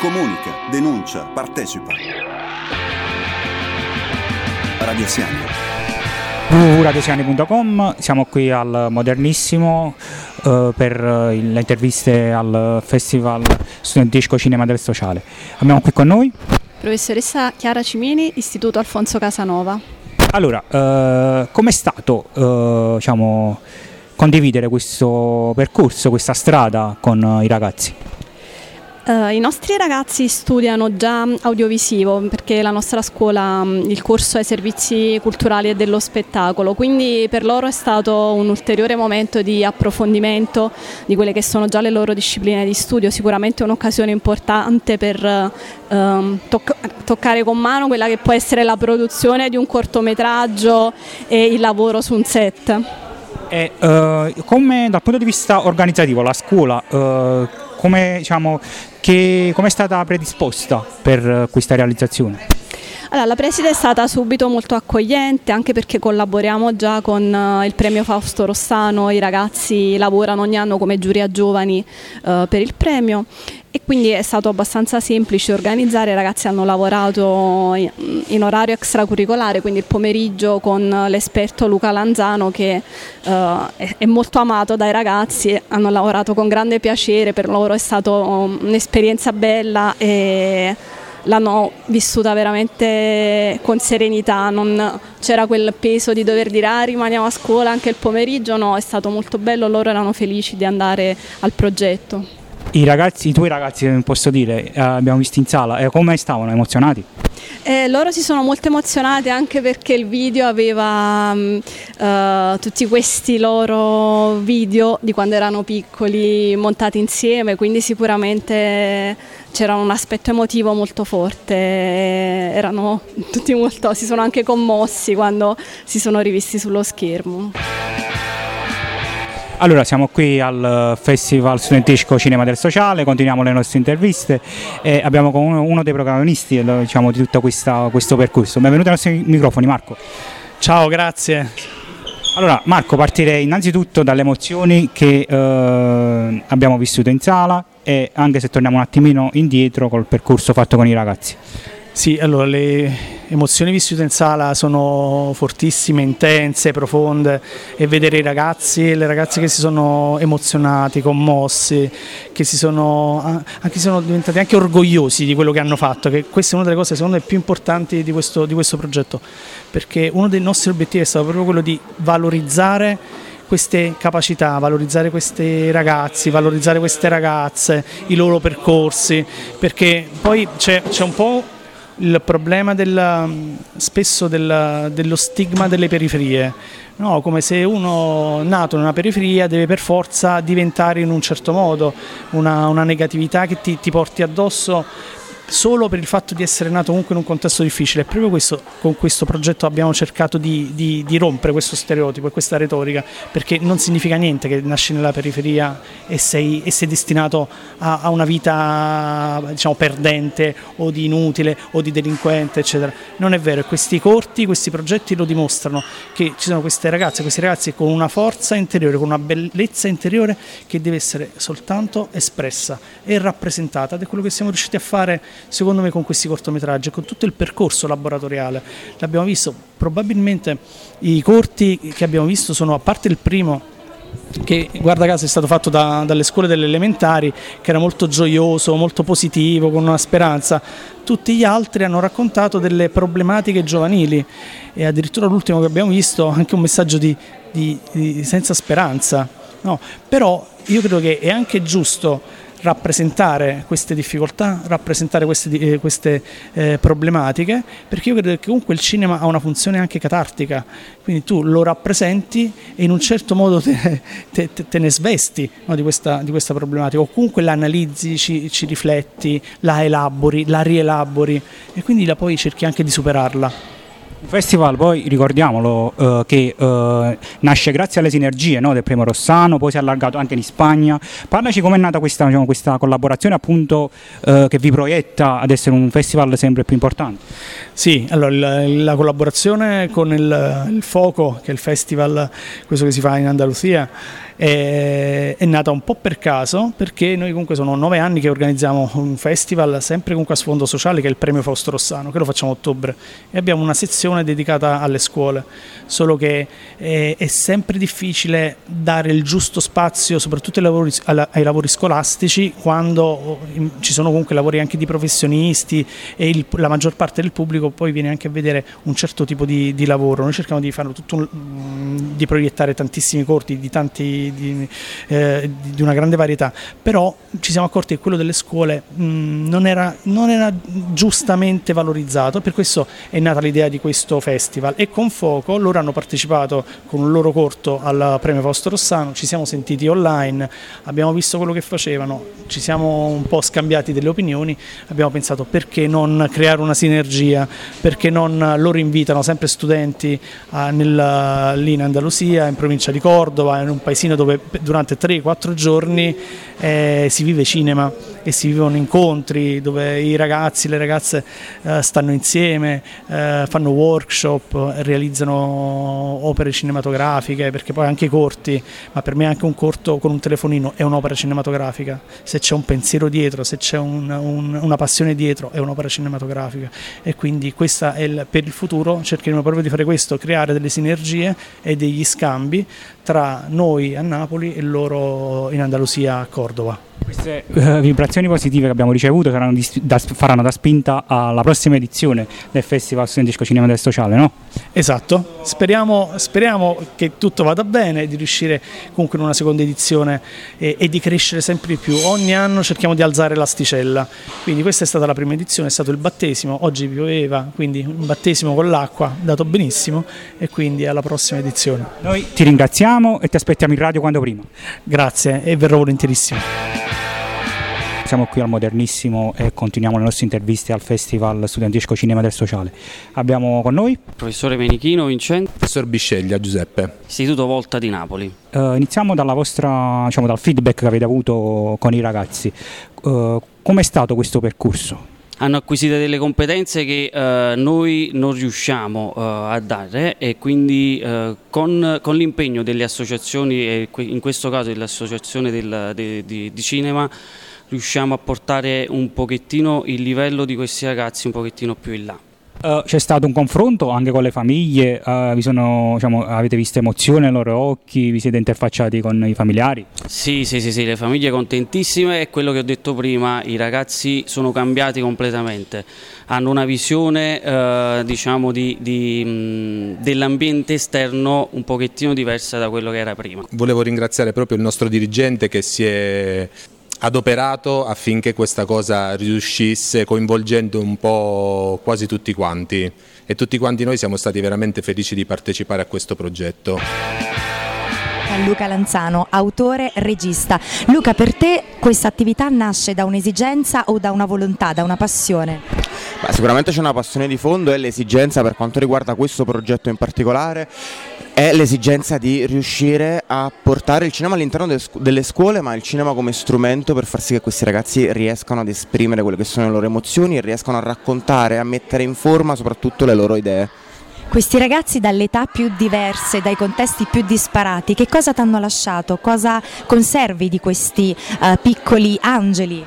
Comunica, denuncia, partecipa. Radio Siani. www.radiosiani.com siamo qui al Modernissimo eh, per eh, le interviste al Festival Studentistico Cinema del Sociale. Abbiamo qui con noi Professoressa Chiara Cimini, Istituto Alfonso Casanova. Allora, eh, com'è stato eh, diciamo, condividere questo percorso, questa strada con eh, i ragazzi? Uh, I nostri ragazzi studiano già audiovisivo perché la nostra scuola um, il corso è servizi culturali e dello spettacolo, quindi per loro è stato un ulteriore momento di approfondimento di quelle che sono già le loro discipline di studio, sicuramente un'occasione importante per uh, toc- toccare con mano quella che può essere la produzione di un cortometraggio e il lavoro su un set. E, uh, come dal punto di vista organizzativo la scuola come, diciamo, che, come è stata predisposta per questa realizzazione? Allora, la preside è stata subito molto accogliente anche perché collaboriamo già con uh, il premio Fausto Rossano, i ragazzi lavorano ogni anno come giuria giovani uh, per il premio. E quindi è stato abbastanza semplice organizzare, i ragazzi hanno lavorato in, orario extracurricolare, quindi il pomeriggio con l'esperto Luca Lanzano che uh, è, è, molto amato dai ragazzi, hanno lavorato con grande piacere, per loro è stata un'esperienza bella e l'hanno vissuta veramente con serenità, non c'era quel peso di dover dire ah, rimaniamo a scuola anche il pomeriggio, no, è stato molto bello, loro erano felici di andare al progetto. I ragazzi, i tuoi ragazzi, posso dire, eh, abbiamo visto in sala, eh, come stavano emozionati? Eh, loro si sono molto emozionati anche perché il video aveva uh, tutti questi loro video di quando erano piccoli montati insieme, quindi sicuramente c'era un aspetto emotivo molto forte, erano tutti molto, si sono anche commossi quando si sono rivisti sullo schermo. Allora, siamo qui al Festival Studentistico Cinema del Sociale, continuiamo le nostre interviste e abbiamo con uno, uno dei protagonisti diciamo, di tutto questa, questo percorso. Benvenuto ai nostri microfoni, Marco. Ciao, grazie. Allora, Marco, partirei innanzitutto dalle emozioni che eh, abbiamo vissuto in sala e anche se torniamo un attimino indietro col percorso fatto con i ragazzi. Sì, allora le emozioni vissute in sala sono fortissime, intense, profonde e vedere i ragazzi e le ragazze che si sono emozionati, commossi, che si sono, anche sono diventati anche orgogliosi di quello che hanno fatto, che questa è una delle cose secondo me più importanti di questo, di questo progetto, perché uno dei nostri obiettivi è stato proprio quello di valorizzare queste capacità, valorizzare questi ragazzi, valorizzare queste ragazze, i loro percorsi, perché poi c'è, c'è un po' il problema del, spesso del, dello stigma delle periferie, no, come se uno nato in una periferia deve per forza diventare in un certo modo, una, una negatività che ti, ti porti addosso solo per il fatto di essere nato comunque in un contesto difficile. E proprio questo, con questo progetto abbiamo cercato di, di, di, rompere questo stereotipo e questa retorica, perché non significa niente che nasci nella periferia e sei, e sei destinato a, a, una vita diciamo, perdente o di inutile o di delinquente, eccetera. Non è vero, questi corti, questi progetti lo dimostrano, che ci sono queste ragazze, questi ragazzi con una forza interiore, con una bellezza interiore che deve essere soltanto espressa e rappresentata ed è quello che siamo riusciti a fare secondo me con questi cortometraggi, con tutto il percorso laboratoriale. L'abbiamo visto, probabilmente i corti che abbiamo visto sono, a parte il primo, che guarda caso è stato fatto da, dalle scuole delle elementari, che era molto gioioso, molto positivo, con una speranza. Tutti gli altri hanno raccontato delle problematiche giovanili e addirittura l'ultimo che abbiamo visto anche un messaggio di, di, di senza speranza. No, però io credo che è anche giusto rappresentare queste difficoltà, rappresentare queste, eh, queste eh, problematiche, perché io credo che comunque il cinema ha una funzione anche catartica, quindi tu lo rappresenti e in un certo modo te, te, te ne svesti no, di, questa, di, questa, problematica, o comunque la analizzi, ci, ci rifletti, la elabori, la rielabori e quindi la poi cerchi anche di superarla. Un festival, poi ricordiamolo, eh, che eh, nasce grazie alle sinergie no, del Premio Rossano, poi si è allargato anche in Spagna. Parlaci com'è nata questa, diciamo, questa collaborazione appunto eh, che vi proietta ad essere un festival sempre più importante. Sì, allora la, la collaborazione con il, il Foco, che è il festival, questo che si fa in Andalusia, è, è, nata un po' per caso perché noi comunque sono nove anni che organizziamo un festival sempre comunque a sfondo sociale che è il premio Fausto Rossano che lo facciamo a ottobre e abbiamo una sezione dedicata alle scuole solo che è, è sempre difficile dare il giusto spazio soprattutto ai lavori, ai lavori scolastici quando ci sono comunque lavori anche di professionisti e il, la maggior parte del pubblico poi viene anche a vedere un certo tipo di, di lavoro. Noi cerchiamo di tutto un, di proiettare tantissimi corti di tanti di, eh, di, una grande varietà, però ci siamo accorti che quello delle scuole mh, mm, non, era, non, era, giustamente valorizzato, per questo è nata l'idea di questo festival e con Foco loro hanno partecipato con un loro corto al premio Fausto Rossano, ci siamo sentiti online, abbiamo visto quello che facevano, ci siamo un po' scambiati delle opinioni, abbiamo pensato perché non creare una sinergia, perché non loro invitano sempre studenti a, lì in Andalusia, in provincia di Cordova, in un paesino dove durante 3-4 giorni eh, si vive cinema e si vivono incontri dove i ragazzi e le ragazze eh, stanno insieme, eh, fanno workshop, realizzano opere cinematografiche, perché poi anche i corti, ma per me anche un corto con un telefonino è un'opera cinematografica, se c'è un pensiero dietro, se c'è un, un, una passione dietro è un'opera cinematografica. E quindi questa è il, per il futuro cercheremo proprio di fare questo, creare delle sinergie e degli scambi tra noi a Napoli e loro in Andalusia a Cordova. Queste uh, vibrazioni positive che abbiamo ricevuto di, da, faranno da spinta alla prossima edizione del Festival Studentistico Cinema del Sociale, no? Esatto, speriamo, speriamo, che tutto vada bene, di riuscire comunque in una seconda edizione e, e, di crescere sempre di più. Ogni anno cerchiamo di alzare l'asticella, quindi questa è stata la prima edizione, è stato il battesimo, oggi pioveva, quindi un battesimo con l'acqua, dato benissimo e quindi alla prossima edizione. Noi ti ringraziamo e ti aspettiamo in radio quando prima. Grazie e verrò volentierissimo. Siamo qui al Modernissimo e continuiamo le nostre interviste al Festival Studentesco Cinema del Sociale. Abbiamo con noi Professore Menichino Vincenzo. Professor Bisceglia Giuseppe. Istituto Volta di Napoli. Uh, iniziamo vostra, diciamo, dal feedback che avete avuto con i ragazzi. Uh, Com'è stato questo percorso? Hanno acquisito delle competenze che eh, noi non riusciamo eh, a dare e quindi eh, con, con l'impegno delle associazioni in questo caso dell'associazione del, de, de, di cinema riusciamo a portare un pochettino il livello di questi ragazzi un pochettino più in là. Uh, c'è stato un confronto anche con le famiglie, uh, sono, diciamo, avete visto emozioni nei loro occhi, vi siete interfacciati con i familiari? Sì, sì, sì, sì, le famiglie contentissime e quello che ho detto prima, i ragazzi sono cambiati completamente, hanno una visione uh, diciamo, di, di, dell'ambiente esterno un pochettino diversa da quello che era prima. Volevo ringraziare proprio il nostro dirigente che si è adoperato affinché questa cosa riuscisse coinvolgendo un po' quasi tutti quanti e tutti quanti noi siamo stati veramente felici di partecipare a questo progetto. Luca Lanzano, autore, regista. Luca, per te questa attività nasce da un'esigenza o da una volontà, da una passione? Beh, sicuramente c'è una passione di fondo e l'esigenza per quanto riguarda questo progetto in particolare è l'esigenza di riuscire a portare il cinema all'interno delle scuole, ma il cinema come strumento per far sì che questi ragazzi riescano ad esprimere quelle che sono le loro emozioni e riescano a raccontare, a mettere in forma soprattutto le loro idee. Questi ragazzi dalle età più diverse, dai contesti più disparati, che cosa ti hanno lasciato? Cosa conservi di questi uh, piccoli angeli?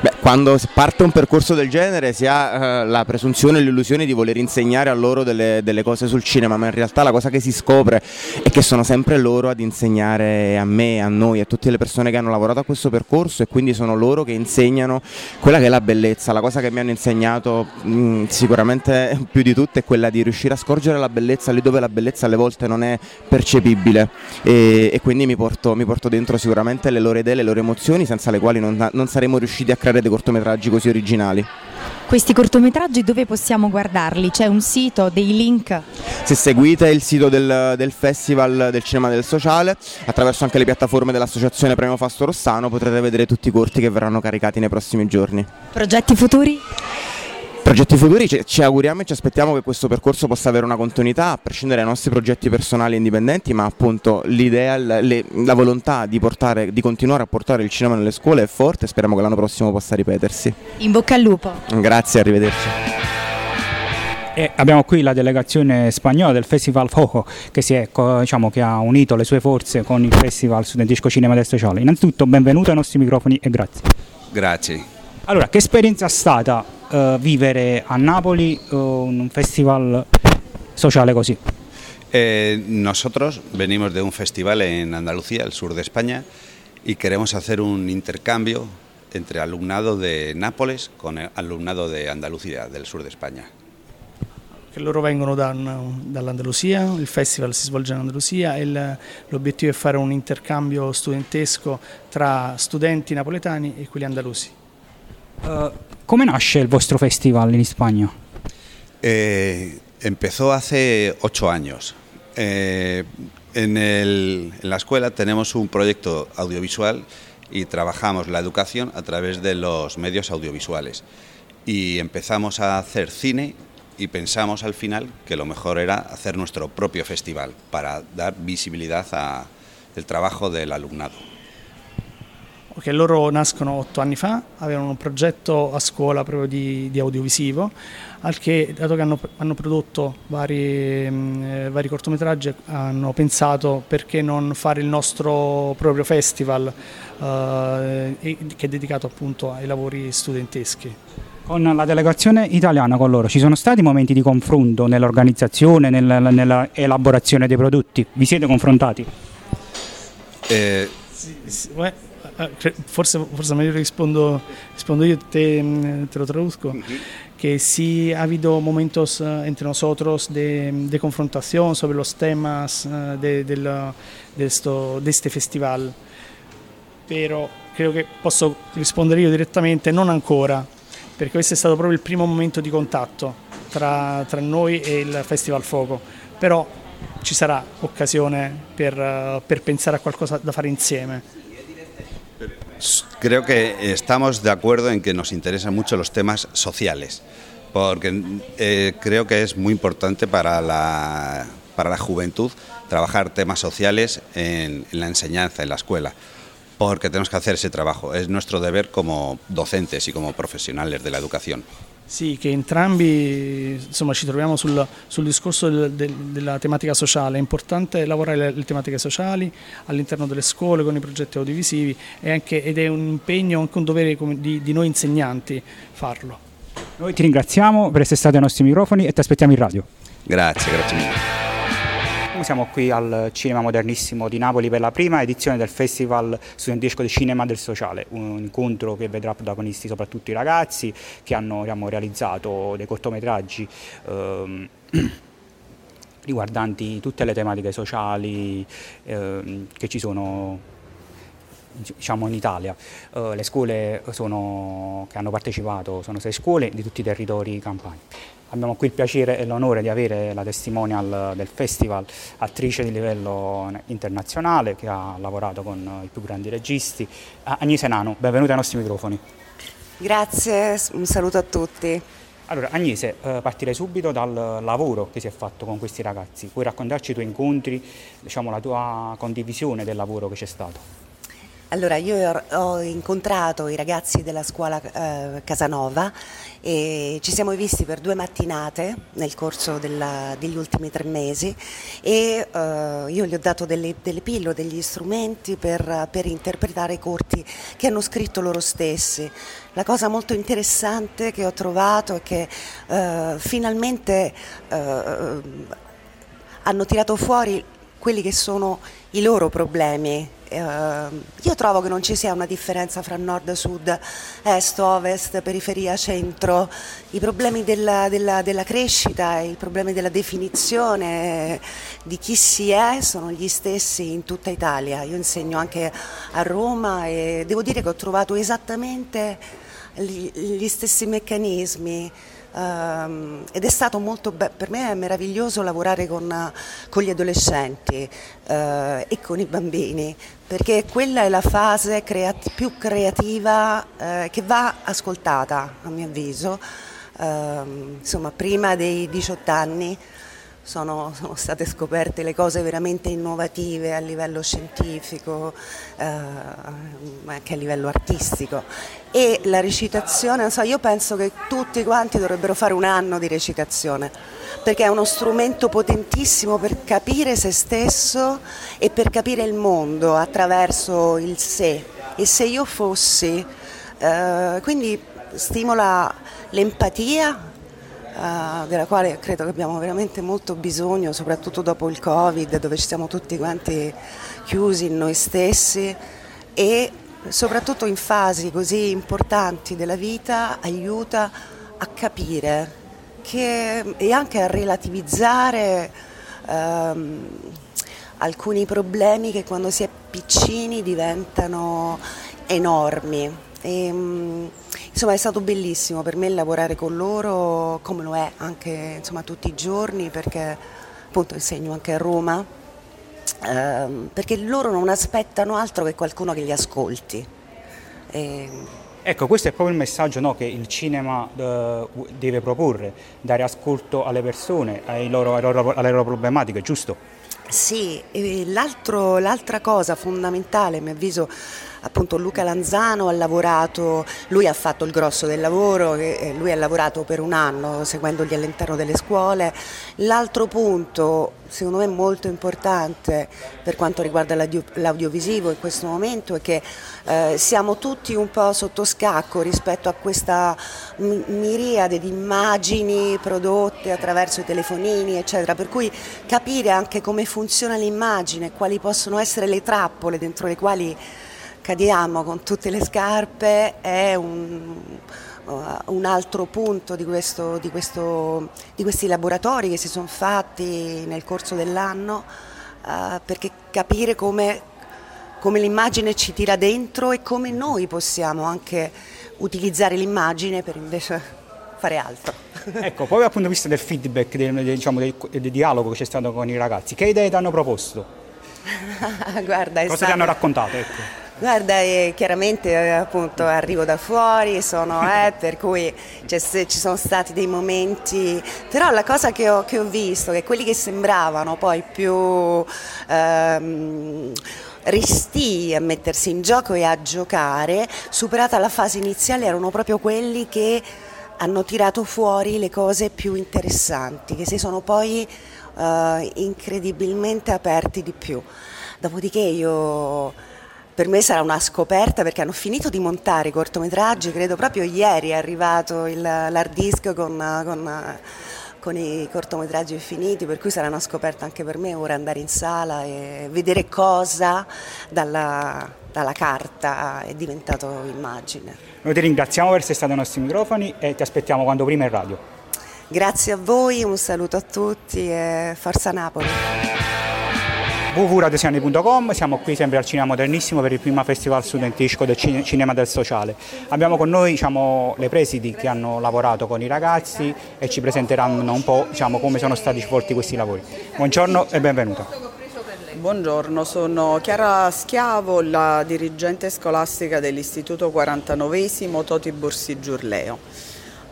Beh, quando parte un percorso del genere si ha uh, la presunzione e l'illusione di voler insegnare a loro delle, delle, cose sul cinema, ma in realtà la cosa che si scopre è che sono sempre loro ad insegnare a me, a noi, a tutte le persone che hanno lavorato a questo percorso e quindi sono loro che insegnano quella che è la bellezza. La cosa che mi hanno insegnato mh, mm, sicuramente più di tutto è quella di riuscire a scorgere scorgere la bellezza lì dove la bellezza alle volte non è percepibile e, e quindi mi porto, mi porto, dentro sicuramente le loro idee, le loro emozioni senza le quali non, non saremmo riusciti a creare dei cortometraggi così originali. Questi cortometraggi dove possiamo guardarli? C'è un sito, dei link? Se seguite il sito del, del, Festival del Cinema del Sociale, attraverso anche le piattaforme dell'Associazione Premio Fasto Rossano, potrete vedere tutti i corti che verranno caricati nei prossimi giorni. Progetti futuri? Progetti futuri ci, ci auguriamo e ci aspettiamo che questo percorso possa avere una continuità, a prescindere dai nostri progetti personali e indipendenti, ma appunto l'idea, le, la volontà di, portare, di continuare a portare il cinema nelle scuole è forte e speriamo che l'anno prossimo possa ripetersi. In bocca al lupo. Grazie, arrivederci. E abbiamo qui la delegazione spagnola del Festival Foco che, è, diciamo, che, ha unito le sue forze con il Festival Studentesco Cinema del Sociale. Innanzitutto benvenuto ai nostri microfoni e grazie. Grazie. Allora, che esperienza è stata uh, vivere a Napoli uh, un festival sociale così? Eh, nosotros venimos de un festival en Andalucía, el sur de España, y queremos hacer un intercambio entre alumnado de Nápoles con alumnado de Andalucía, del sur de España. Loro vengono da, dall'Andalusia, il festival si svolge in Andalusia e l'obiettivo è fare un intercambio studentesco tra studenti napoletani e quelli andalusi. Uh, ¿Cómo nace el vuestro festival en España? Eh, empezó hace ocho años. Eh, en, el, en, la escuela tenemos un proyecto audiovisual y trabajamos la educación a través de los medios audiovisuales. Y empezamos a hacer cine y pensamos al final que lo mejor era hacer nuestro propio festival para dar visibilidad al trabajo del alumnado. Che loro nascono otto anni fa, avevano un progetto a scuola proprio di, di audiovisivo, al che dato che hanno, hanno prodotto vari, mh, eh, vari, cortometraggi hanno pensato perché non fare il nostro proprio festival eh, che è dedicato appunto ai lavori studenteschi. Con la delegazione italiana con loro ci sono stati momenti di confronto nell'organizzazione, nell'elaborazione dei prodotti? Vi siete confrontati? Eh, sì, sì, forse, forse meglio rispondo, rispondo yo, te, mm, te, lo traduzco, uh -huh. que sí ha habido momentos uh, entre nosotros de, de, confrontación sobre los temas uh, de, de, la, de, esto, de este festival, pero creo che posso rispondere io direttamente, non ancora, perché questo è stato proprio il primo momento di contatto tra, tra noi e il Festival Fuoco, però ci sarà occasione per, uh, per pensare a qualcosa da fare insieme. Creo que estamos de acuerdo en que nos interesan mucho los temas sociales, porque eh, creo que es muy importante para la, para la juventud trabajar temas sociales en, en la enseñanza, en la escuela porque tenemos que hacer ese trabajo. Es nuestro deber como docentes y como profesionales de la educación. Sì, che entrambi insomma, ci troviamo sul, sul discorso del, del, della tematica sociale. È importante lavorare le, le tematiche sociali all'interno delle scuole con i progetti audiovisivi anche, ed è un impegno, anche un dovere di, di noi insegnanti farlo. Noi ti ringraziamo per essere stato ai nostri microfoni e ti aspettiamo in radio. Grazie, grazie mille. Siamo qui al Cinema Modernissimo di Napoli per la prima edizione del Festival Studentesco di Cinema del Sociale, un incontro che vedrà protagonisti soprattutto i ragazzi che hanno diciamo, realizzato dei cortometraggi ehm, riguardanti tutte le tematiche sociali ehm, che ci sono diciamo in Italia. Uh, le scuole sono, che hanno partecipato sono sei scuole di tutti i territori campani. Abbiamo qui il piacere e l'onore di avere la testimonial del festival, attrice di livello internazionale che ha lavorato con i più grandi registi. Agnese Nano, benvenuta ai nostri microfoni. Grazie, un saluto a tutti. Allora Agnese, eh, partirei subito dal lavoro che si è fatto con questi ragazzi. Puoi raccontarci i tuoi incontri, diciamo, la tua condivisione del lavoro che c'è stato? Allora, io ho incontrato i ragazzi della scuola eh, Casanova e ci siamo visti per due mattinate nel corso della, degli ultimi tre mesi e eh, io gli ho dato delle, delle pillole, degli strumenti per, per, interpretare i corti che hanno scritto loro stessi. La cosa molto interessante che ho trovato è che eh, finalmente eh, hanno tirato fuori quelli che sono i loro problemi Uh, io trovo che non ci sia una differenza fra nord, sud, est, ovest, periferia, centro. I problemi della, della, della crescita, i problemi della definizione di chi si è sono gli stessi in tutta Italia. Io insegno anche a Roma e devo dire che ho trovato esattamente gli, gli stessi meccanismi. Um, ed è stato molto be- per me è meraviglioso lavorare con, con gli adolescenti uh, e con i bambini perché quella è la fase creat- più creativa uh, che va ascoltata a mio avviso. Ehm, insomma, prima dei 18 anni sono, sono, state scoperte le cose veramente innovative a livello scientifico, eh, anche a livello artistico. E la recitazione, so, io penso che tutti quanti dovrebbero fare un anno di recitazione, perché è uno strumento potentissimo per capire se stesso e per capire il mondo attraverso il sé. E se io fossi, eh, quindi stimola l'empatia, uh, della quale credo che abbiamo veramente molto bisogno, soprattutto dopo il Covid, dove ci siamo tutti quanti chiusi in noi stessi e soprattutto in fasi così importanti della vita aiuta a capire che, e anche a relativizzare um, alcuni problemi che quando si è piccini diventano enormi. E, um, Insomma è stato bellissimo per me lavorare con loro, come lo è anche insomma, tutti i giorni, perché appunto insegno anche a Roma, ehm, perché loro non aspettano altro che qualcuno che li ascolti. E... Ecco, questo è proprio il messaggio no, che il cinema uh, deve proporre, dare ascolto alle persone, loro, alle, loro, alle loro problematiche, giusto? Sì, l'altra cosa fondamentale, a mio avviso, appunto Luca Lanzano ha lavorato, lui ha fatto il grosso del lavoro, lui ha lavorato per un anno seguendogli all'interno delle scuole. L'altro punto, secondo me molto importante per quanto riguarda l'audio, l'audiovisivo in questo momento, è che eh, siamo tutti un po' sotto scacco rispetto a questa miriade di immagini prodotte attraverso i telefonini, eccetera, per cui capire anche come funziona l'immagine, quali possono essere le trappole dentro le quali cadiamo con tutte le scarpe è un, uh, un altro punto di, questo, di, questo, di, questi laboratori che si sono fatti nel corso dell'anno uh, perché capire come, come l'immagine ci tira dentro e come noi possiamo anche utilizzare l'immagine per invece fare altro. Ecco, poi dal punto di vista del feedback, del, diciamo, del, del dialogo che c'è stato con i ragazzi, che idee ti hanno proposto? Guarda, Cosa stato... ti hanno raccontato? Ecco. Guarda, eh, chiaramente eh, appunto arrivo da fuori, sono, eh, per cui ci sono stati dei momenti, però la cosa che ho, che ho visto, che quelli che sembravano poi più ehm, restii a mettersi in gioco e a giocare, superata la fase iniziale, erano proprio quelli che hanno tirato fuori le cose più interessanti, che si sono poi eh, incredibilmente aperti di più. Dopodiché io per me sarà una scoperta perché hanno finito di montare i cortometraggi, credo proprio ieri è arrivato il, l'hard disk con, con, con, i cortometraggi finiti, per cui sarà una scoperta anche per me ora andare in sala e vedere cosa dalla, dalla carta è diventato immagine. Noi ti ringraziamo per essere stato ai nostri microfoni e ti aspettiamo quando prima in radio. Grazie a voi, un saluto a tutti e forza Napoli www.radiosiani.com, siamo qui sempre al Cinema Modernissimo per il primo festival studentistico del cinema del sociale. Abbiamo con noi diciamo, le presidi che hanno lavorato con i ragazzi e ci presenteranno un po' diciamo, come sono stati svolti questi lavori. Buongiorno e benvenuta. Buongiorno, sono Chiara Schiavo, la dirigente scolastica dell'Istituto 49 Toti Borsi Giurleo.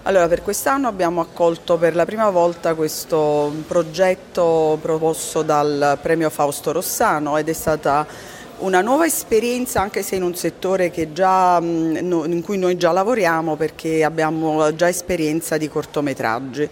Allora, per quest'anno abbiamo accolto per la prima volta questo progetto proposto dal premio Fausto Rossano ed è stata una nuova esperienza anche se in un settore già, in cui noi già lavoriamo perché abbiamo già esperienza di cortometraggi.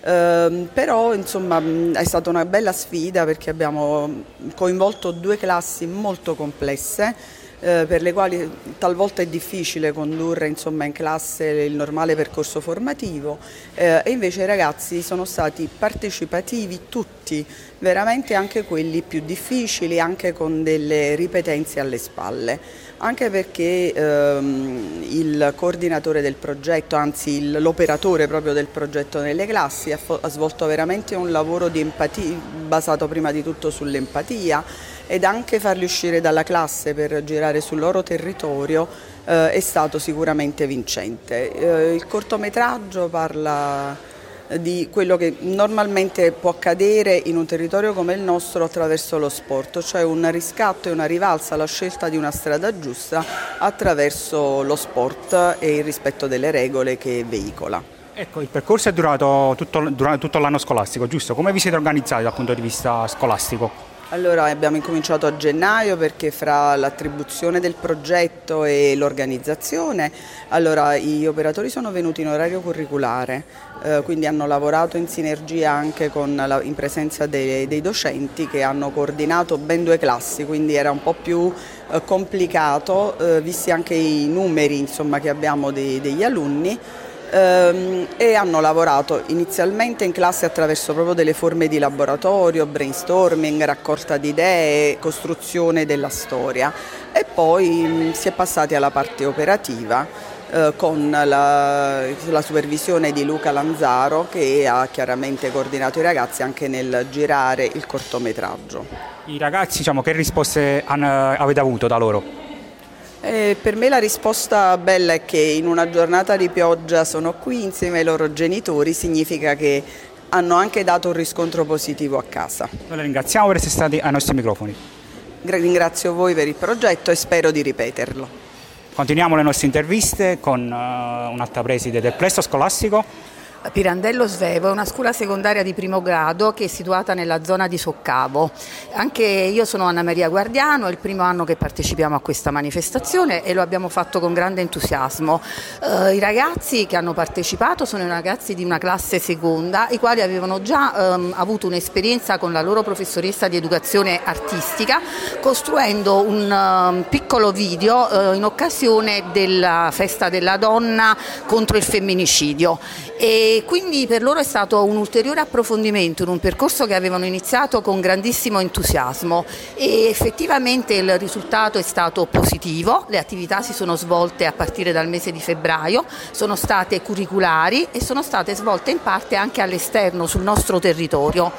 Eh, però insomma è stata una bella sfida perché abbiamo coinvolto due classi molto complesse eh, per le quali talvolta è difficile condurre insomma, in classe il normale percorso formativo eh, e invece i ragazzi sono stati partecipativi tutti, veramente anche quelli più difficili, anche con delle ripetenze alle spalle. Anche perché ehm, il coordinatore del progetto, anzi l'operatore proprio del progetto nelle classi ha, ha svolto veramente un lavoro di empatia, basato prima di tutto sull'empatia ed anche farli uscire dalla classe per girare sul loro territorio eh, è stato sicuramente vincente. Eh, il cortometraggio parla di quello che normalmente può accadere in un territorio come il nostro attraverso lo sport, cioè un riscatto e una rivalsa alla scelta di una strada giusta attraverso lo sport e il rispetto delle regole che veicola. Ecco, il percorso è durato tutto, tutto l'anno scolastico, giusto? Come vi siete organizzati dal punto di vista scolastico? Allora abbiamo incominciato a gennaio perché fra l'attribuzione del progetto e l'organizzazione allora, gli operatori sono venuti in orario curriculare, eh, quindi hanno lavorato in sinergia anche la, in presenza dei, dei, docenti che hanno coordinato ben due classi, quindi era un po' più eh, complicato, eh, visti anche i numeri insomma, che abbiamo dei, degli alunni e hanno lavorato inizialmente in classe attraverso proprio delle forme di laboratorio, brainstorming, raccolta di idee, costruzione della storia e poi mh, si è passati alla parte operativa eh, con la, la, supervisione di Luca Lanzaro che ha chiaramente coordinato i ragazzi anche nel girare il cortometraggio. I ragazzi diciamo, che risposte hanno, avete avuto da loro? Eh, per me la risposta bella è che in una giornata di pioggia sono qui insieme ai loro genitori, significa che hanno anche dato un riscontro positivo a casa. Noi la ringraziamo per essere stati ai nostri microfoni. Ringrazio voi per il progetto e spero di ripeterlo. Continuiamo le nostre interviste con uh, un'altra preside del plesso scolastico. Pirandello Svevo è una scuola secondaria di primo grado che è situata nella zona di Soccavo. Anche io sono Anna Maria Guardiano, è il primo anno che partecipiamo a questa manifestazione e lo abbiamo fatto con grande entusiasmo. Eh, I ragazzi che hanno partecipato sono i ragazzi di una classe seconda, i quali avevano già ehm, avuto un'esperienza con la loro professoressa di educazione artistica, costruendo un um, piccolo video eh, in occasione della festa della donna contro il femminicidio. E quindi per loro è stato un ulteriore approfondimento in un percorso che avevano iniziato con grandissimo entusiasmo e effettivamente il risultato è stato positivo, le attività si sono svolte a partire dal mese di febbraio, sono state curriculari e sono state svolte in parte anche all'esterno sul nostro territorio.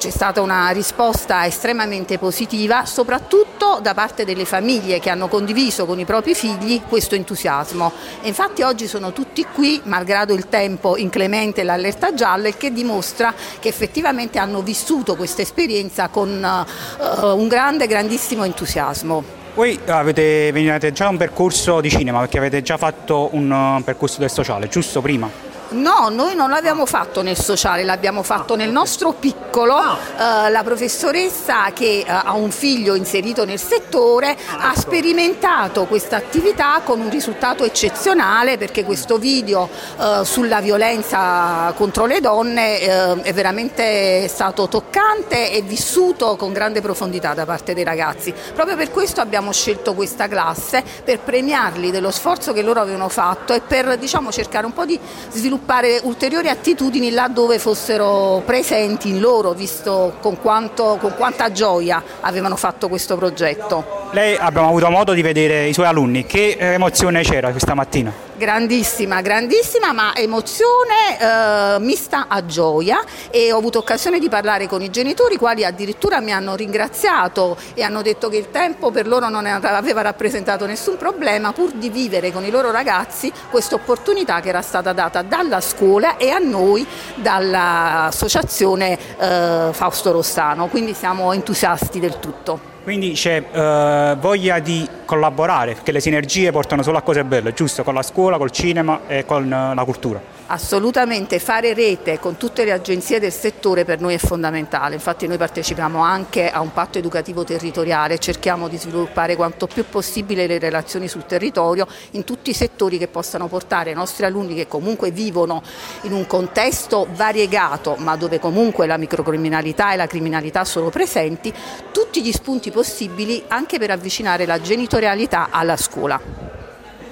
C'è stata una risposta estremamente positiva, soprattutto da parte delle famiglie che hanno condiviso con i propri figli questo entusiasmo. E infatti oggi sono tutti qui, malgrado il tempo inclemente e l'allerta gialla, il che dimostra che effettivamente hanno vissuto questa esperienza con uh, un grande, grandissimo entusiasmo. Voi avete, avete già un percorso di cinema perché avete già fatto un percorso del sociale, giusto prima? No, noi non l'abbiamo fatto nel sociale, l'abbiamo fatto nel nostro piccolo. Uh, la professoressa che uh, ha un figlio inserito nel settore ha sperimentato questa attività con un risultato eccezionale perché questo video uh, sulla violenza contro le donne è veramente stato toccante e vissuto con grande profondità da parte dei ragazzi. Proprio per questo abbiamo scelto questa classe per premiarli dello sforzo che loro avevano fatto e per diciamo, cercare un po' di sviluppare sviluppare ulteriori attitudini laddove fossero presenti in loro, visto con, quanto, con quanta gioia avevano fatto questo progetto. Lei abbiamo avuto modo di vedere i suoi alunni, che emozione c'era questa mattina? Grandissima, grandissima, ma emozione eh, mista a gioia e ho avuto occasione di parlare con i genitori, i quali addirittura mi hanno ringraziato e hanno detto che il tempo per loro non aveva rappresentato nessun problema pur di vivere con i loro ragazzi questa opportunità che era stata data dalla scuola e a noi dall'associazione eh, Fausto Rossano, quindi siamo entusiasti del tutto. Quindi c'è eh, voglia di collaborare, perché le sinergie portano solo a cose belle, giusto? Con la scuola, col cinema e con eh, la cultura. Assolutamente, fare rete con tutte le agenzie del settore per noi è fondamentale, infatti noi partecipiamo anche a un patto educativo territoriale, cerchiamo di sviluppare quanto più possibile le relazioni sul territorio in tutti i settori che possano portare i nostri alunni che comunque vivono in un contesto variegato ma dove comunque la microcriminalità e la criminalità sono presenti, tutti gli spunti possibili anche per avvicinare la genitorialità alla scuola.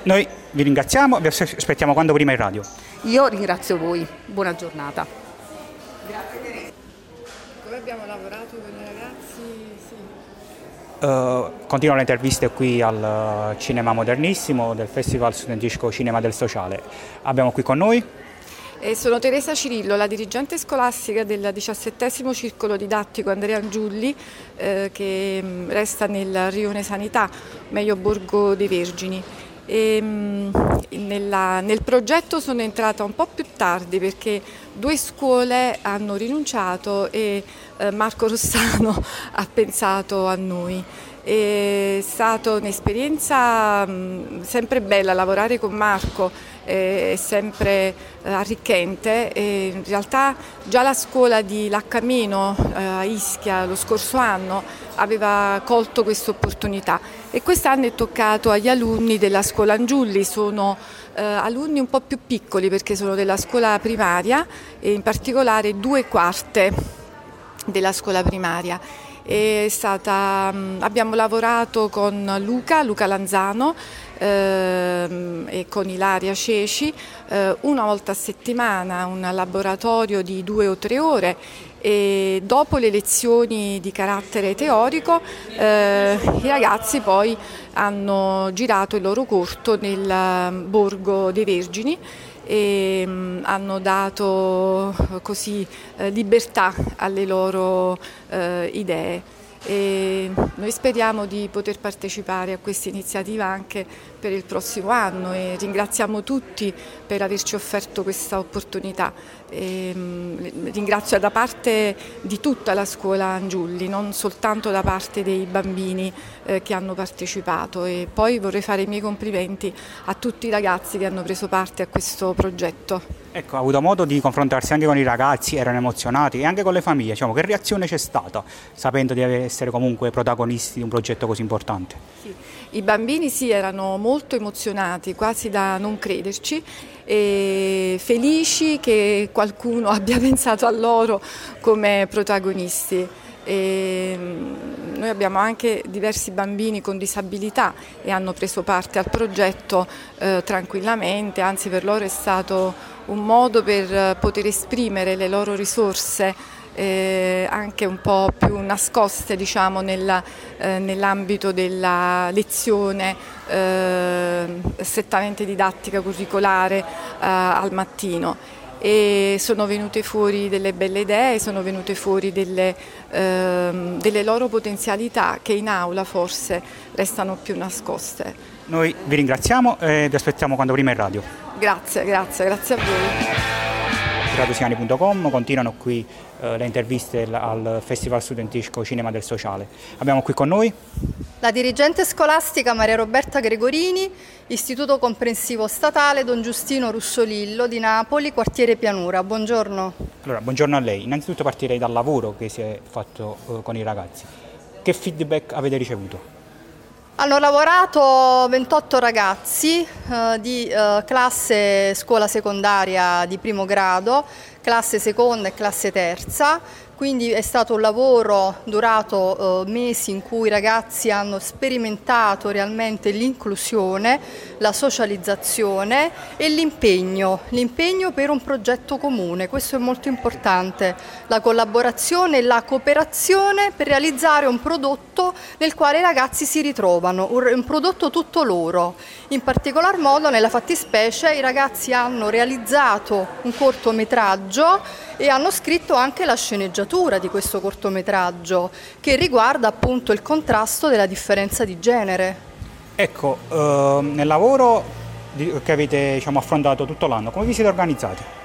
Noi vi ringraziamo, vi aspettiamo quando prima in radio. Io ringrazio voi, buona giornata. Grazie Teresa. Come abbiamo lavorato con i ragazzi? Sì. Uh, continuo le interviste qui al Cinema Modernissimo del Festival Studentistico Cinema del Sociale. Abbiamo qui con noi eh, sono Teresa Cirillo, la dirigente scolastica del diciassettesimo circolo didattico Andrea Giulli eh, che mm, resta nel Rione Sanità, meglio Borgo dei Vergini. E, mm, nella, nel progetto sono entrata un po' più tardi perché due scuole hanno rinunciato e eh, Marco Rossano ha pensato a noi. È stata un'esperienza sempre bella lavorare con Marco, è sempre eh, arricchente. In realtà già la scuola di Laccamino eh, a Ischia lo scorso anno aveva colto questa opportunità. E quest'anno è toccato agli alunni della scuola Angiulli, sono eh, alunni un po' più piccoli perché sono della scuola primaria e in particolare due quarte della scuola primaria Stata, abbiamo lavorato con Luca, Luca Lanzano ehm, e con Ilaria Ceci eh, una volta a settimana, un laboratorio di due o tre ore e dopo le lezioni di carattere teorico eh, i ragazzi poi hanno girato il loro corto nel Borgo dei Vergini e mh, mm, hanno dato così eh, libertà alle loro eh, idee. E noi speriamo di poter partecipare a questa iniziativa anche per il prossimo anno e ringraziamo tutti per averci offerto questa opportunità. E, mh, ringrazio da parte di tutta la scuola Angiulli, non soltanto da parte dei bambini eh, che hanno partecipato e poi vorrei fare i miei complimenti a tutti i ragazzi che hanno preso parte a questo progetto. Ecco, ha avuto modo di confrontarsi anche con i ragazzi, erano emozionati e anche con le famiglie. Diciamo, che reazione c'è stata sapendo di essere comunque protagonisti di un progetto così importante? Sì. I bambini sì, erano molto emozionati, quasi da non crederci e felici che qualcuno abbia pensato a loro come protagonisti. E mm, noi abbiamo anche diversi bambini con disabilità e hanno preso parte al progetto eh, tranquillamente, anzi per loro è stato un modo per poter esprimere le loro risorse eh, anche un po' più nascoste diciamo, nella, eh, nell'ambito della lezione eh, strettamente didattica curricolare eh, al mattino e sono venute fuori delle belle idee, sono venute fuori delle, ehm, delle loro potenzialità che in aula forse restano più nascoste. Noi vi ringraziamo e vi aspettiamo quando prima in radio. Grazie, grazie, grazie a voi. Radiosiani.com continuano qui eh, le interviste al Festival Studentistico Cinema del Sociale. Abbiamo qui con noi la dirigente scolastica Maria Roberta Gregorini, Istituto Comprensivo Statale Don Giustino Russolillo di Napoli, quartiere Pianura. Buongiorno. Allora, buongiorno a lei. Innanzitutto partirei dal lavoro che si è fatto eh, con i ragazzi. Che feedback avete ricevuto? Hanno lavorato 28 ragazzi eh, di eh, classe scuola secondaria di primo grado, classe seconda e classe terza quindi è stato un lavoro durato eh, mesi in cui i ragazzi hanno sperimentato realmente l'inclusione, la socializzazione e l'impegno, l'impegno per un progetto comune, questo è molto importante, la collaborazione e la cooperazione per realizzare un prodotto nel quale i ragazzi si ritrovano, un prodotto tutto loro. In particolar modo nella fattispecie i ragazzi hanno realizzato un cortometraggio e hanno scritto anche la sceneggiatura di questo cortometraggio che riguarda appunto il contrasto della differenza di genere. Ecco, eh, nel lavoro che avete diciamo, affrontato tutto l'anno, come vi siete organizzati?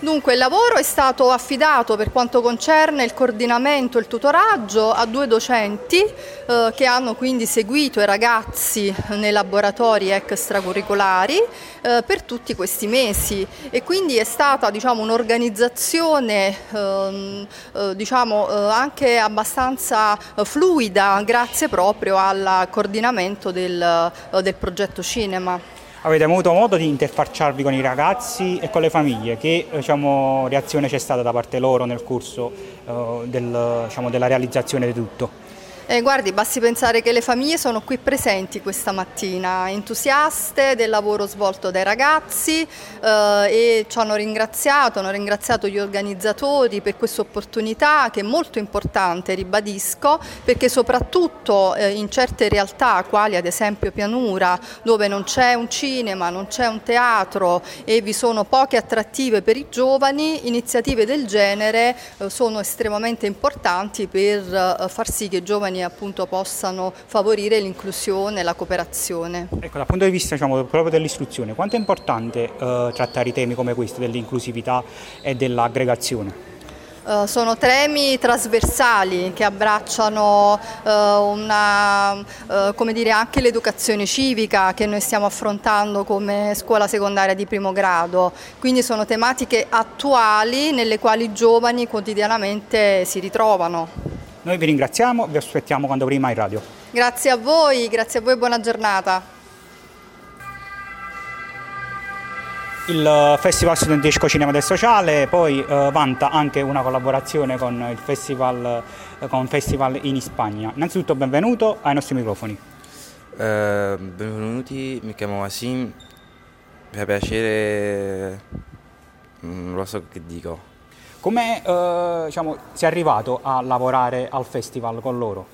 Dunque il lavoro è stato affidato per quanto concerne il coordinamento e il tutoraggio a due docenti eh, che hanno quindi seguito i ragazzi nei laboratori extracurricolari eh, per tutti questi mesi e quindi è stata diciamo, un'organizzazione ehm, eh, diciamo, eh, anche abbastanza fluida grazie proprio al coordinamento del, eh, del progetto cinema. Avete avuto modo di interfacciarvi con i ragazzi e con le famiglie? Che diciamo, reazione c'è stata da parte loro nel corso eh, del, diciamo, della realizzazione di tutto? Eh, guardi, basti pensare che le famiglie sono qui presenti questa mattina, entusiaste del lavoro svolto dai ragazzi eh, e ci hanno ringraziato, hanno ringraziato gli organizzatori per questa opportunità che è molto importante, ribadisco, perché soprattutto eh, in certe realtà, quali ad esempio Pianura, dove non c'è un cinema, non c'è un teatro e vi sono poche attrattive per i giovani, iniziative del genere eh, sono estremamente importanti per eh, far sì che i giovani giovani appunto possano favorire l'inclusione e la cooperazione. Ecco, dal punto di vista diciamo, proprio dell'istruzione, quanto è importante eh, trattare i temi come questi, dell'inclusività e dell'aggregazione? Uh, sono temi trasversali che abbracciano uh, una, uh, come dire, anche l'educazione civica che noi stiamo affrontando come scuola secondaria di primo grado, quindi sono tematiche attuali nelle quali i giovani quotidianamente si ritrovano. Noi vi ringraziamo, vi aspettiamo quando prima in radio. Grazie a voi, grazie a voi e buona giornata. Il Festival Studentesco Cinema del Sociale poi eh, vanta anche una collaborazione con il festival, eh, con festival in Spagna. Innanzitutto benvenuto ai nostri microfoni. Eh, benvenuti, mi chiamo Wasim, mi fa piacere, mm, non lo so che dico. Come eh, diciamo, sei arrivato a lavorare al festival con loro?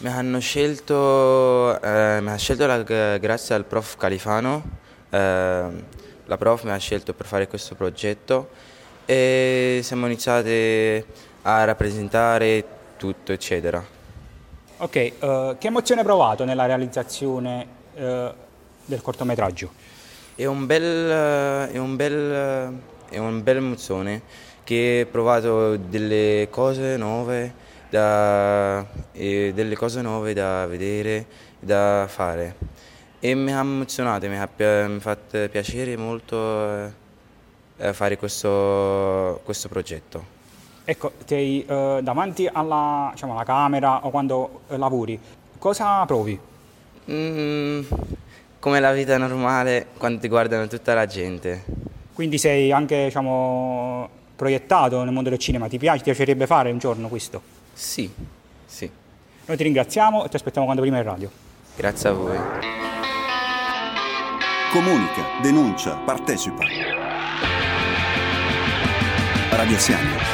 Mi hanno scelto, eh, mi ha scelto la, grazie al prof Califano eh, la prof mi ha scelto per fare questo progetto e siamo iniziati a rappresentare tutto, eccetera. Ok, uh, che emozione hai provato nella realizzazione uh, del cortometraggio? È un bel, è un bel, è un bel emozione che ho provato delle cose nuove da, delle cose nuove da vedere, da fare e mi ha emozionato, mi ha, mi ha fatto piacere molto eh, fare questo, questo, progetto. Ecco, sei eh, davanti alla, diciamo, alla, camera o quando eh, lavori, cosa provi? Mm, come la vita normale quando ti guardano tutta la gente. Quindi sei anche diciamo, proiettato nel mondo del cinema, ti piace, ti piacerebbe fare un giorno questo? Sì, sì. Noi ti ringraziamo e ti aspettiamo quando prima in radio. Grazie a voi. Comunica, denuncia, partecipa. Radio Siamo.